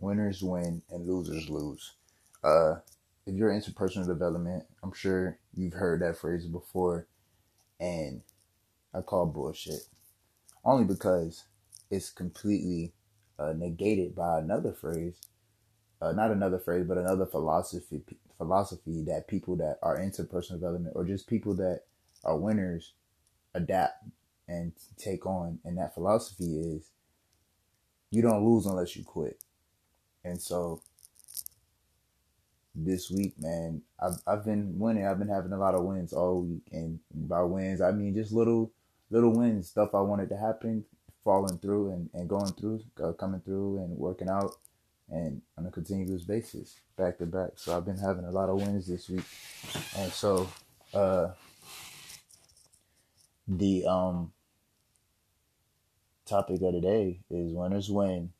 winners win and losers lose. Uh, if you're into personal development, I'm sure you've heard that phrase before, and I call bullshit. Only because it's completely uh, negated by another phrase, uh, not another phrase, but another philosophy philosophy that people that are into personal development or just people that are winners adapt and take on. And that philosophy is you don't lose unless you quit. And so this week, man, I've I've been winning. I've been having a lot of wins all week, and by wins, I mean just little little wins, stuff I wanted to happen, falling through and, and going through, uh, coming through and working out, and on a continuous basis, back to back. So I've been having a lot of wins this week, and so uh, the um topic of the day is winners win,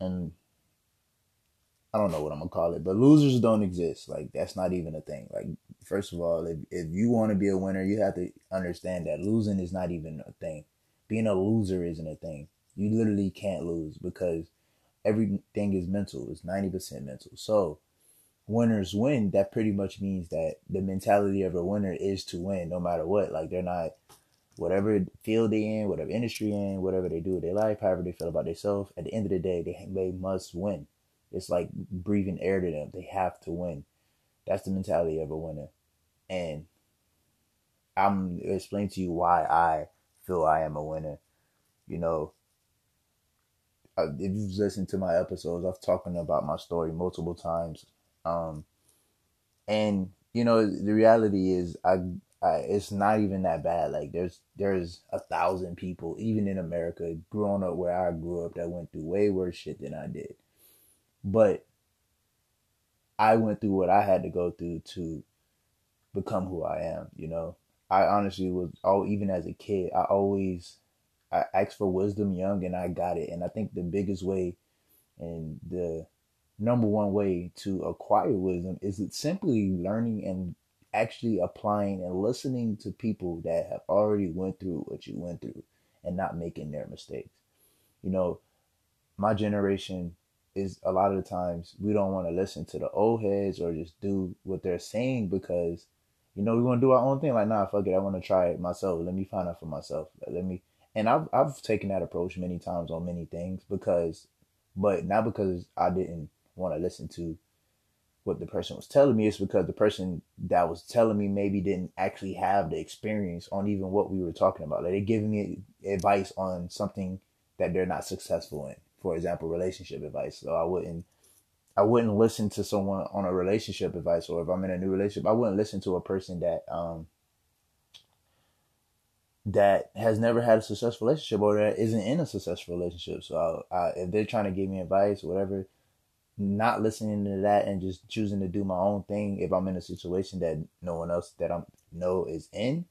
and I don't know what I'm gonna call it, but losers don't exist. Like that's not even a thing. Like first of all, if if you want to be a winner, you have to understand that losing is not even a thing. Being a loser isn't a thing. You literally can't lose because everything is mental. It's ninety percent mental. So winners win. That pretty much means that the mentality of a winner is to win, no matter what. Like they're not whatever field they in, whatever industry in, whatever they do with their life, however they feel about themselves. At the end of the day, they they must win it's like breathing air to them. They have to win. That's the mentality of a winner. And I'm explaining to you why I feel I am a winner. You know, uh, if you've listened to my episodes, I've talking about my story multiple times. Um, and you know, the reality is, I, I, it's not even that bad. Like there's there's a thousand people, even in America, growing up where I grew up, that went through way worse shit than I did. But I went through what I had to go through to become who I am, you know. I honestly was all even as a kid, I always I asked for wisdom young and I got it. And I think the biggest way and the number one way to acquire wisdom is simply learning and actually applying and listening to people that have already went through what you went through and not making their mistakes. You know, my generation is a lot of the times we don't want to listen to the old heads or just do what they're saying because you know we want to do our own thing. Like nah fuck it. I want to try it myself. Let me find out for myself. Let me and i've i've taken that approach many times on many things because but not because i didn't want to listen to what the person was telling me it's because the person that was telling me maybe didn't actually have the experience on even what we were talking about like they're giving me advice on something that they're not successful in for example, relationship advice. So I wouldn't I wouldn't listen to someone on a relationship advice or if I'm in a new relationship, I wouldn't listen to a person that um that has never had a successful relationship or that isn't in a successful relationship. So I, I, if they're trying to give me advice, whatever, not listening to that and just choosing to do my own thing if I'm in a situation that no one else that I know is in,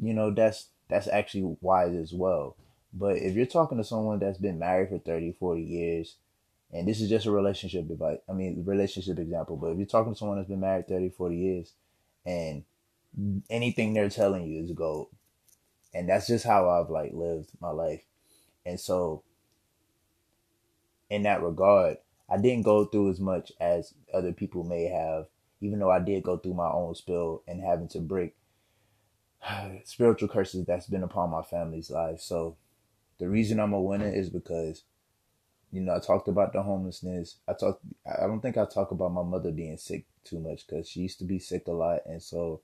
you know, that's that's actually wise as well. But if you're talking to someone that's been married for 30, 40 years, and this is just a relationship advice, I mean, relationship example, but if you're talking to someone that's been married 30, 40 years, and anything they're telling you is gold, and that's just how I've like lived my life. And so, in that regard, I didn't go through as much as other people may have, even though I did go through my own spill and having to break spiritual curses that's been upon my family's life. So the reason I'm a winner is because, you know, I talked about the homelessness. I talked. I don't think I talk about my mother being sick too much because she used to be sick a lot, and so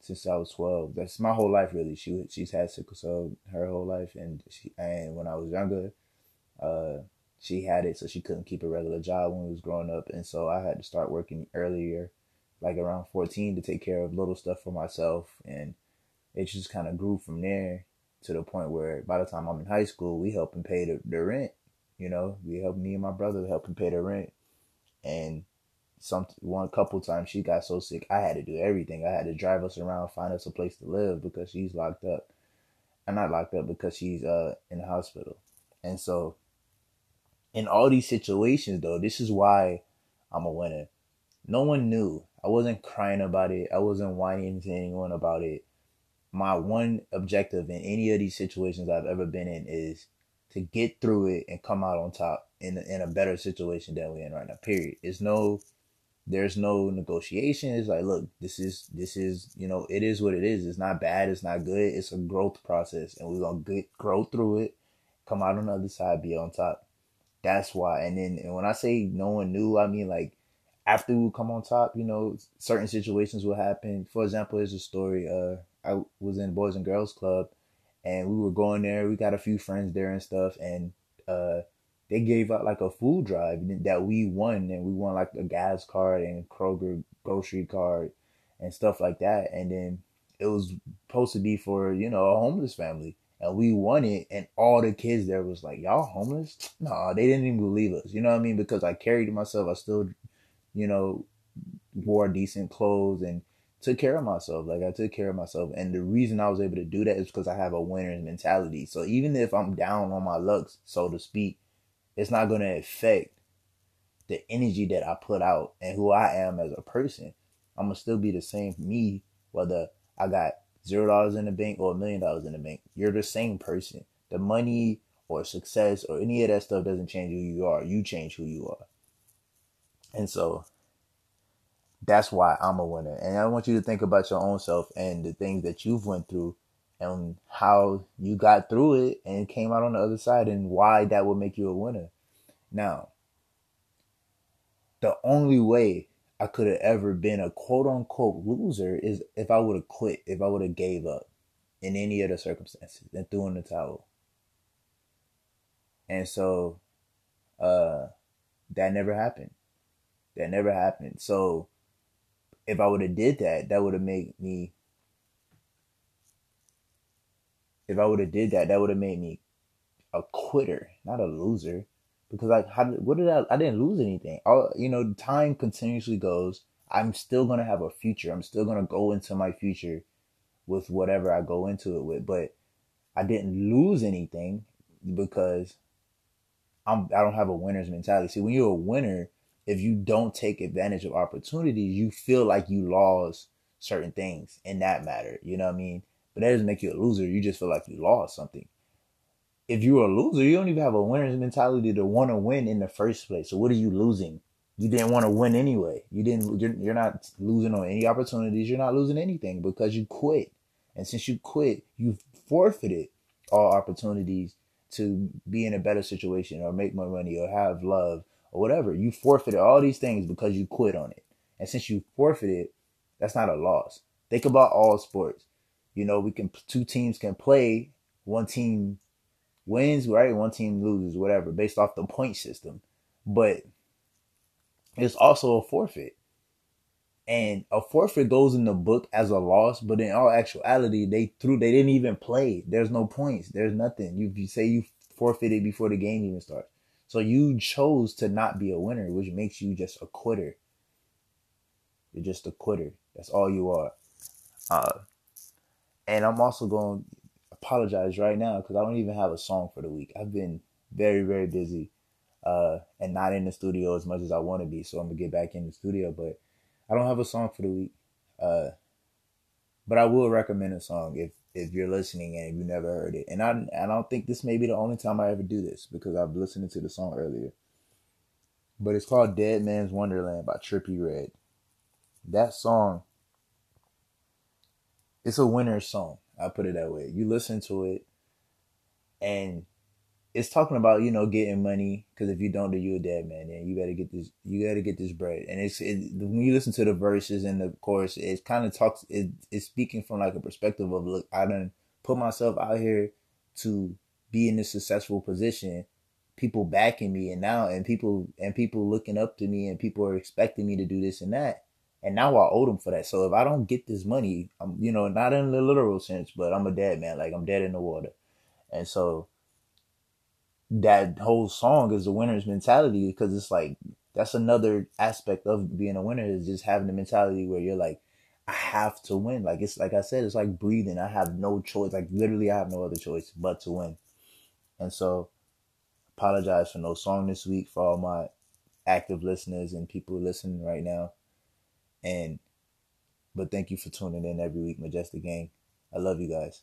since I was 12, that's my whole life really. She she's had sickle cell her whole life, and she and when I was younger, uh, she had it, so she couldn't keep a regular job when we was growing up, and so I had to start working earlier, like around 14, to take care of little stuff for myself, and it just kind of grew from there to the point where by the time I'm in high school, we helping pay the, the rent. You know, we help me and my brother help him pay the rent. And some one couple times she got so sick, I had to do everything. I had to drive us around, find us a place to live because she's locked up. I'm not locked up because she's uh in the hospital. And so in all these situations though, this is why I'm a winner. No one knew. I wasn't crying about it. I wasn't whining to anyone about it my one objective in any of these situations I've ever been in is to get through it and come out on top in in a better situation than we're in right now. Period. It's no there's no negotiation. It's like, look, this is this is you know, it is what it is. It's not bad. It's not good. It's a growth process, and we're gonna get grow through it, come out on the other side, be on top. That's why. And then and when I say no one knew, I mean like after we come on top, you know, certain situations will happen. For example, there's a story. Uh, I was in Boys and Girls Club, and we were going there. We got a few friends there and stuff, and uh they gave out like a food drive that we won and we won like a gas card and Kroger grocery card and stuff like that. And then it was supposed to be for, you know, a homeless family. And we won it and all the kids there was like, Y'all homeless? No, they didn't even believe us. You know what I mean? Because I carried myself, I still, you know, wore decent clothes and took care of myself. Like I took care of myself. And the reason I was able to do that is because I have a winner's mentality. So even if I'm down on my lucks, so to speak, it's not going to affect the energy that I put out and who I am as a person. I'm gonna still be the same me, whether I got zero dollars in the bank or a million dollars in the bank. You're the same person. The money or success or any of that stuff doesn't change who you are. You change who you are. And so that's why I'm a winner. And I want you to think about your own self and the things that you've went through and how you got through it and came out on the other side and why that would make you a winner. Now, the only way I could have ever been a quote unquote loser is if I would have quit, if I would have gave up in any of the circumstances and threw in the towel. And so uh that never happened. That never happened. So if I would have did that, that would have made me if I would have did that, that would have made me a quitter, not a loser. Because like, how what did I? I didn't lose anything. All you know, time continuously goes. I'm still gonna have a future. I'm still gonna go into my future with whatever I go into it with. But I didn't lose anything because I'm. I don't have a winner's mentality. See, when you're a winner, if you don't take advantage of opportunities, you feel like you lost certain things in that matter. You know what I mean? But that doesn't make you a loser. You just feel like you lost something. If you're a loser, you don't even have a winner's mentality to want to win in the first place. So what are you losing? You didn't want to win anyway. You didn't. You're, you're not losing on any opportunities. You're not losing anything because you quit. And since you quit, you forfeited all opportunities to be in a better situation or make more money or have love or whatever. You forfeited all these things because you quit on it. And since you forfeited, that's not a loss. Think about all sports. You know, we can two teams can play, one team wins, right? One team loses, whatever, based off the point system. But it's also a forfeit. And a forfeit goes in the book as a loss, but in all actuality, they threw they didn't even play. There's no points. There's nothing. You, you say you forfeited before the game even starts. So you chose to not be a winner, which makes you just a quitter. You're just a quitter. That's all you are. Uh, and I'm also going apologize right now because I don't even have a song for the week. I've been very, very busy uh, and not in the studio as much as I want to be. So I'm going to get back in the studio, but I don't have a song for the week. Uh, but I will recommend a song if if you're listening and you never heard it. And I I don't think this may be the only time I ever do this because I've listened to the song earlier. But it's called Dead Man's Wonderland by Trippie Redd. That song it's a winner song. I put it that way. You listen to it, and it's talking about you know getting money because if you don't do you a dead man then you gotta get this you gotta get this bread and it's it, when you listen to the verses and the chorus it kind of talks it, it's speaking from like a perspective of look i done put myself out here to be in this successful position people backing me and now and people and people looking up to me and people are expecting me to do this and that and now I owe them for that. So if I don't get this money, I'm you know not in the literal sense, but I'm a dead man. Like I'm dead in the water, and so that whole song is a winner's mentality because it's like that's another aspect of being a winner is just having the mentality where you're like I have to win. Like it's like I said, it's like breathing. I have no choice. Like literally, I have no other choice but to win. And so, apologize for no song this week for all my active listeners and people listening right now. And but thank you for tuning in every week, Majestic Gang. I love you guys.